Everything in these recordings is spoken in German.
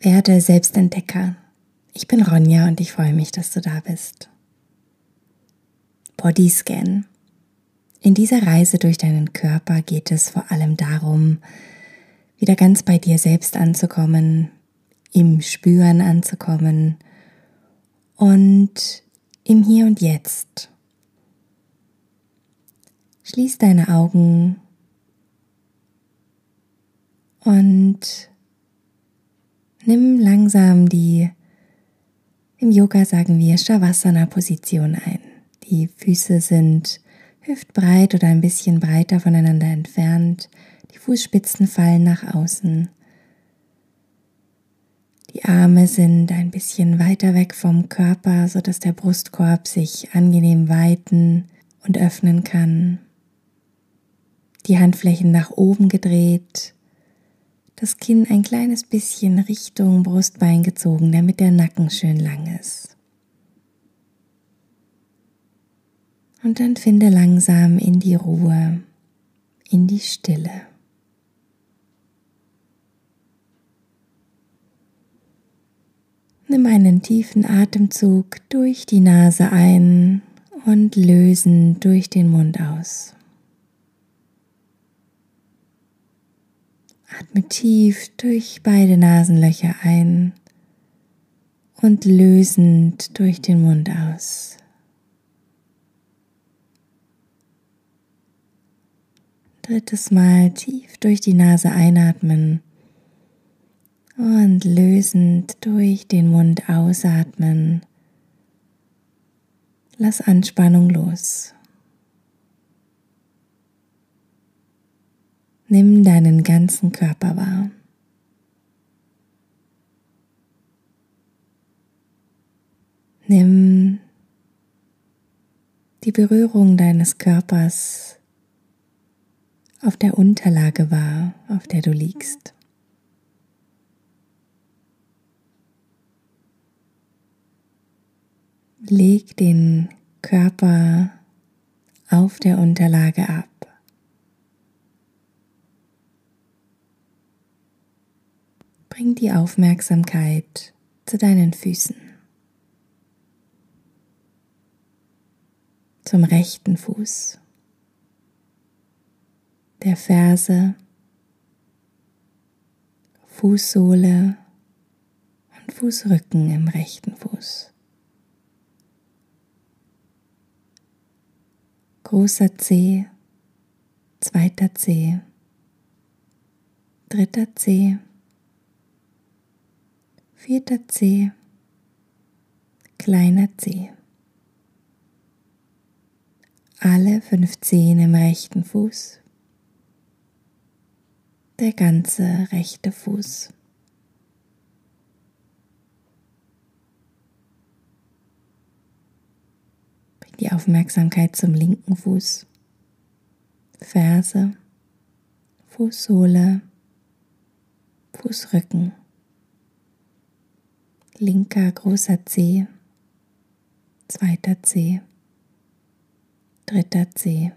Werde Selbstentdecker. Ich bin Ronja und ich freue mich, dass du da bist. Bodyscan. In dieser Reise durch deinen Körper geht es vor allem darum, wieder ganz bei dir selbst anzukommen, im Spüren anzukommen und im Hier und Jetzt. Schließ deine Augen und nimm langsam die, im Yoga sagen wir, Shavasana-Position ein. Die Füße sind hüftbreit oder ein bisschen breiter voneinander entfernt. Die Fußspitzen fallen nach außen. Die Arme sind ein bisschen weiter weg vom Körper, sodass der Brustkorb sich angenehm weiten und öffnen kann. Die Handflächen nach oben gedreht, das Kinn ein kleines bisschen Richtung Brustbein gezogen, damit der Nacken schön lang ist. Und dann finde langsam in die Ruhe, in die Stille. Nimm einen tiefen Atemzug durch die Nase ein und lösen durch den Mund aus. Atme tief durch beide Nasenlöcher ein und lösend durch den Mund aus. Drittes Mal tief durch die Nase einatmen und lösend durch den Mund ausatmen. Lass Anspannung los. Nimm deinen ganzen Körper wahr. Nimm die Berührung deines Körpers auf der Unterlage wahr, auf der du liegst. Leg den Körper auf der Unterlage ab. Bring die Aufmerksamkeit zu deinen Füßen. Zum rechten Fuß, der Ferse, Fußsohle. Und Fußrücken im rechten Fuß. Großer Zeh, zweiter Zeh, dritter Zeh, vierter Zeh, kleiner Zeh. Alle fünf Zehen im rechten Fuß, der ganze rechte Fuß. Bring die Aufmerksamkeit zum linken Fuß, Ferse, Fußsohle, Fußrücken linker großer Zeh, zweiter Zeh, dritter Zeh,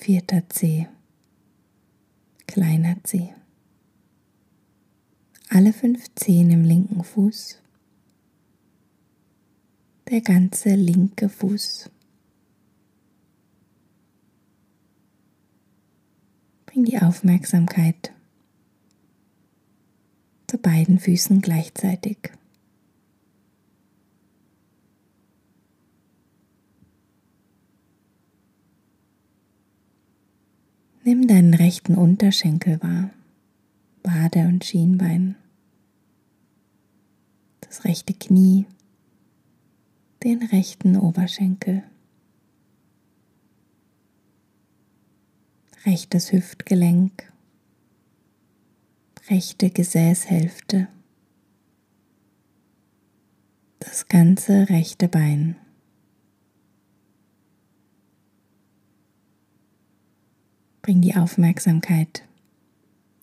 vierter Zeh, kleiner Zeh. Alle fünf Zehen im linken Fuß, der ganze linke Fuß. Bring die Aufmerksamkeit zu beiden Füßen gleichzeitig. Nimm deinen rechten Unterschenkel wahr, Wade und Schienbein, das rechte Knie, den rechten Oberschenkel, rechtes Hüftgelenk, rechte Gesäßhälfte, das ganze rechte Bein. Bring die Aufmerksamkeit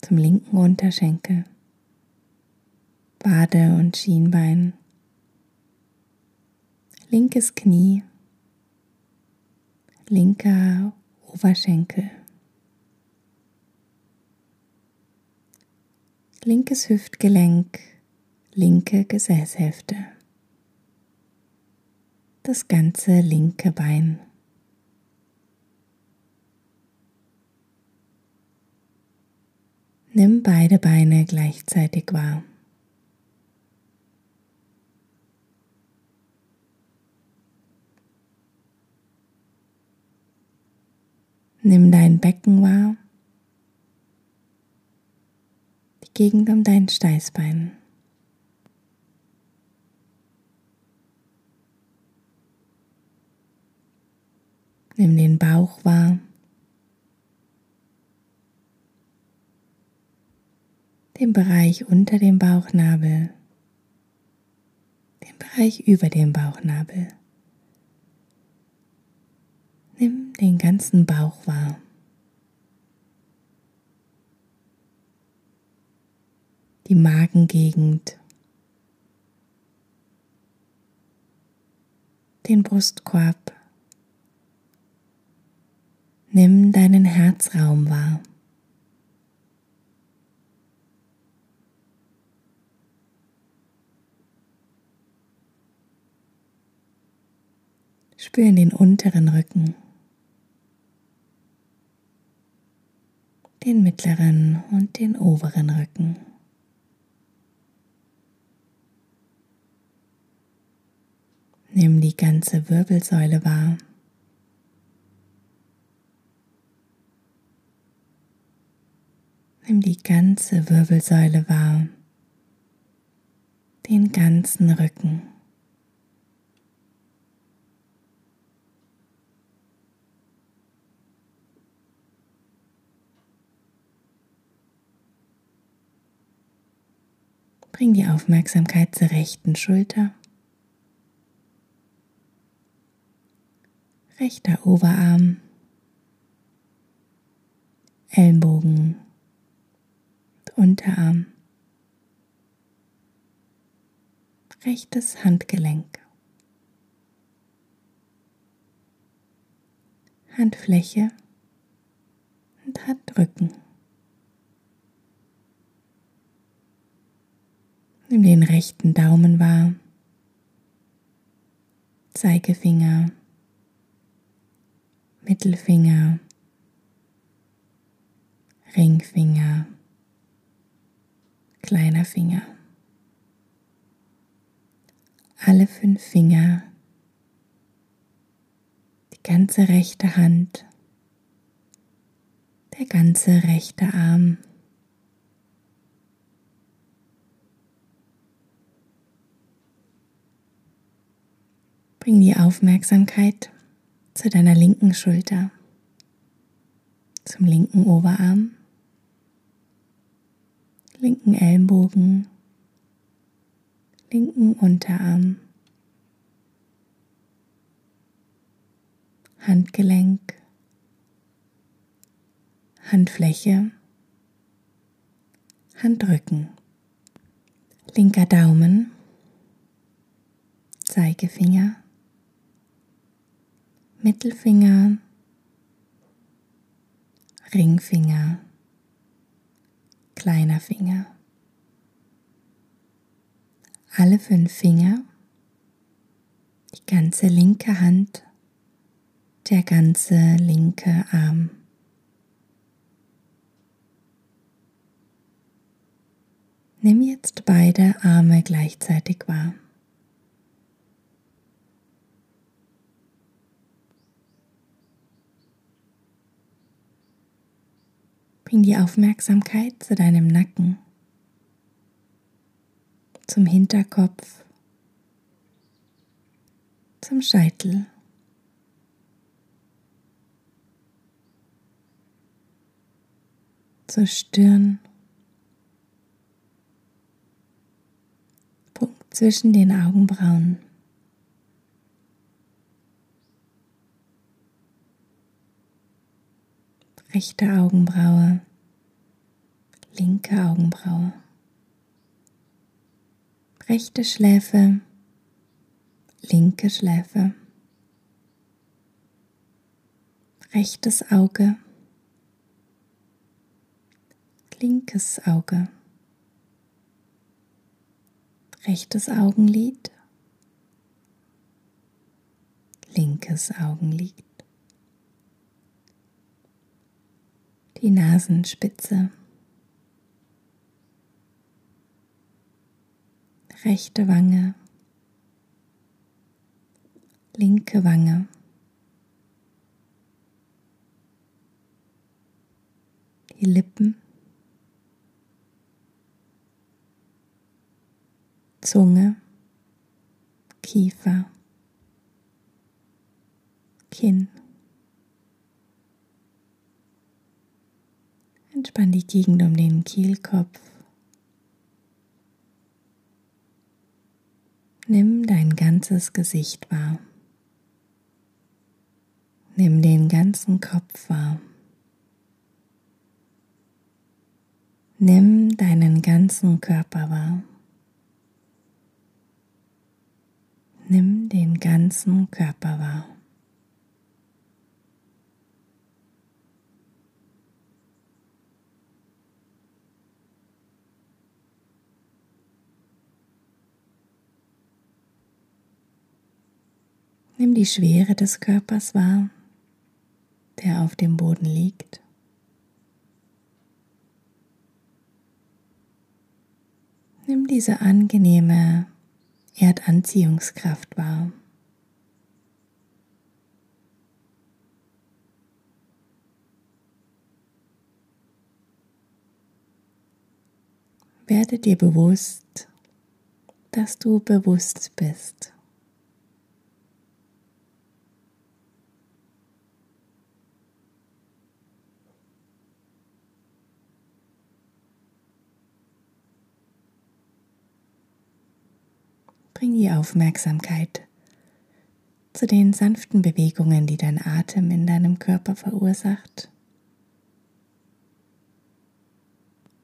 zum linken Unterschenkel, Wade und Schienbein, linkes Knie, linker Oberschenkel. Linkes Hüftgelenk, linke Gesäßhälfte, das ganze linke Bein. Nimm beide Beine gleichzeitig wahr. Nimm dein Becken wahr, die Gegend um dein Steißbein. Nimm den Bauch wahr. Den Bereich unter dem Bauchnabel. Den Bereich über dem Bauchnabel. Nimm den ganzen Bauch wahr. Die Magengegend. Den Brustkorb. Nimm deinen Herzraum wahr. Spür in den unteren Rücken. den mittleren und den oberen Rücken. Nimm die ganze Wirbelsäule wahr. Nimm die ganze Wirbelsäule wahr, den ganzen Rücken. Bring die Aufmerksamkeit zur rechten Schulter, rechter Oberarm, Ellenbogen, Unterarm, rechtes Handgelenk, Handfläche und Handrücken. Nimm den rechten Daumen wahr, Zeigefinger, Mittelfinger, Ringfinger, kleiner Finger. Alle fünf Finger, die ganze rechte Hand, der ganze rechte Arm. Bring die Aufmerksamkeit zu deiner linken Schulter, zum linken Oberarm, linken Ellenbogen, linken Unterarm, Handgelenk, Handfläche, Handrücken, linker Daumen, Zeigefinger, Mittelfinger, Ringfinger, kleiner Finger. Alle fünf Finger, die ganze linke Hand, der ganze linke Arm. Nimm jetzt beide Arme gleichzeitig wahr. Bring die Aufmerksamkeit zu deinem Nacken, zum Hinterkopf, zum Scheitel. zur Stirn, Punkt zwischen den Augenbrauen. Rechte Augenbraue, linke Augenbraue, rechte Schläfe, linke Schläfe, rechtes Auge, linkes Auge, rechtes Augenlid, linkes Augenlid, die Nasenspitze, rechte Wange, linke Wange. Die Lippen, Zunge, Kiefer, Kinn. Entspann die Gegend um den Kehlkopf. Nimm dein ganzes Gesicht wahr. Nimm den ganzen Kopf wahr. Nimm deinen ganzen Körper wahr. Nimm den ganzen Körper wahr. Nimm die Schwere des Körpers wahr, der auf dem Boden liegt. Nimm diese angenehme Erdanziehungskraft wahr. Werde dir bewusst, dass du bewusst bist. Bring die Aufmerksamkeit zu den sanften Bewegungen, die dein Atem in deinem Körper verursacht.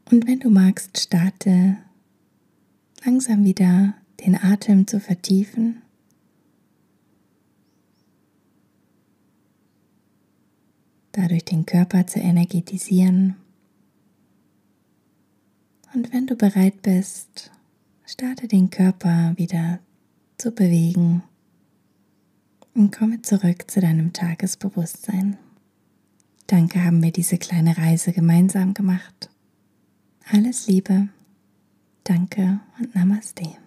Und wenn du magst, starte langsam wieder den Atem zu vertiefen. Dadurch den Körper zu energetisieren. Und wenn du bereit bist, Starte den Körper wieder zu bewegen und komme zurück zu deinem Tagesbewusstsein. Danke, haben wir diese kleine Reise gemeinsam gemacht. Alles Liebe, danke und Namaste.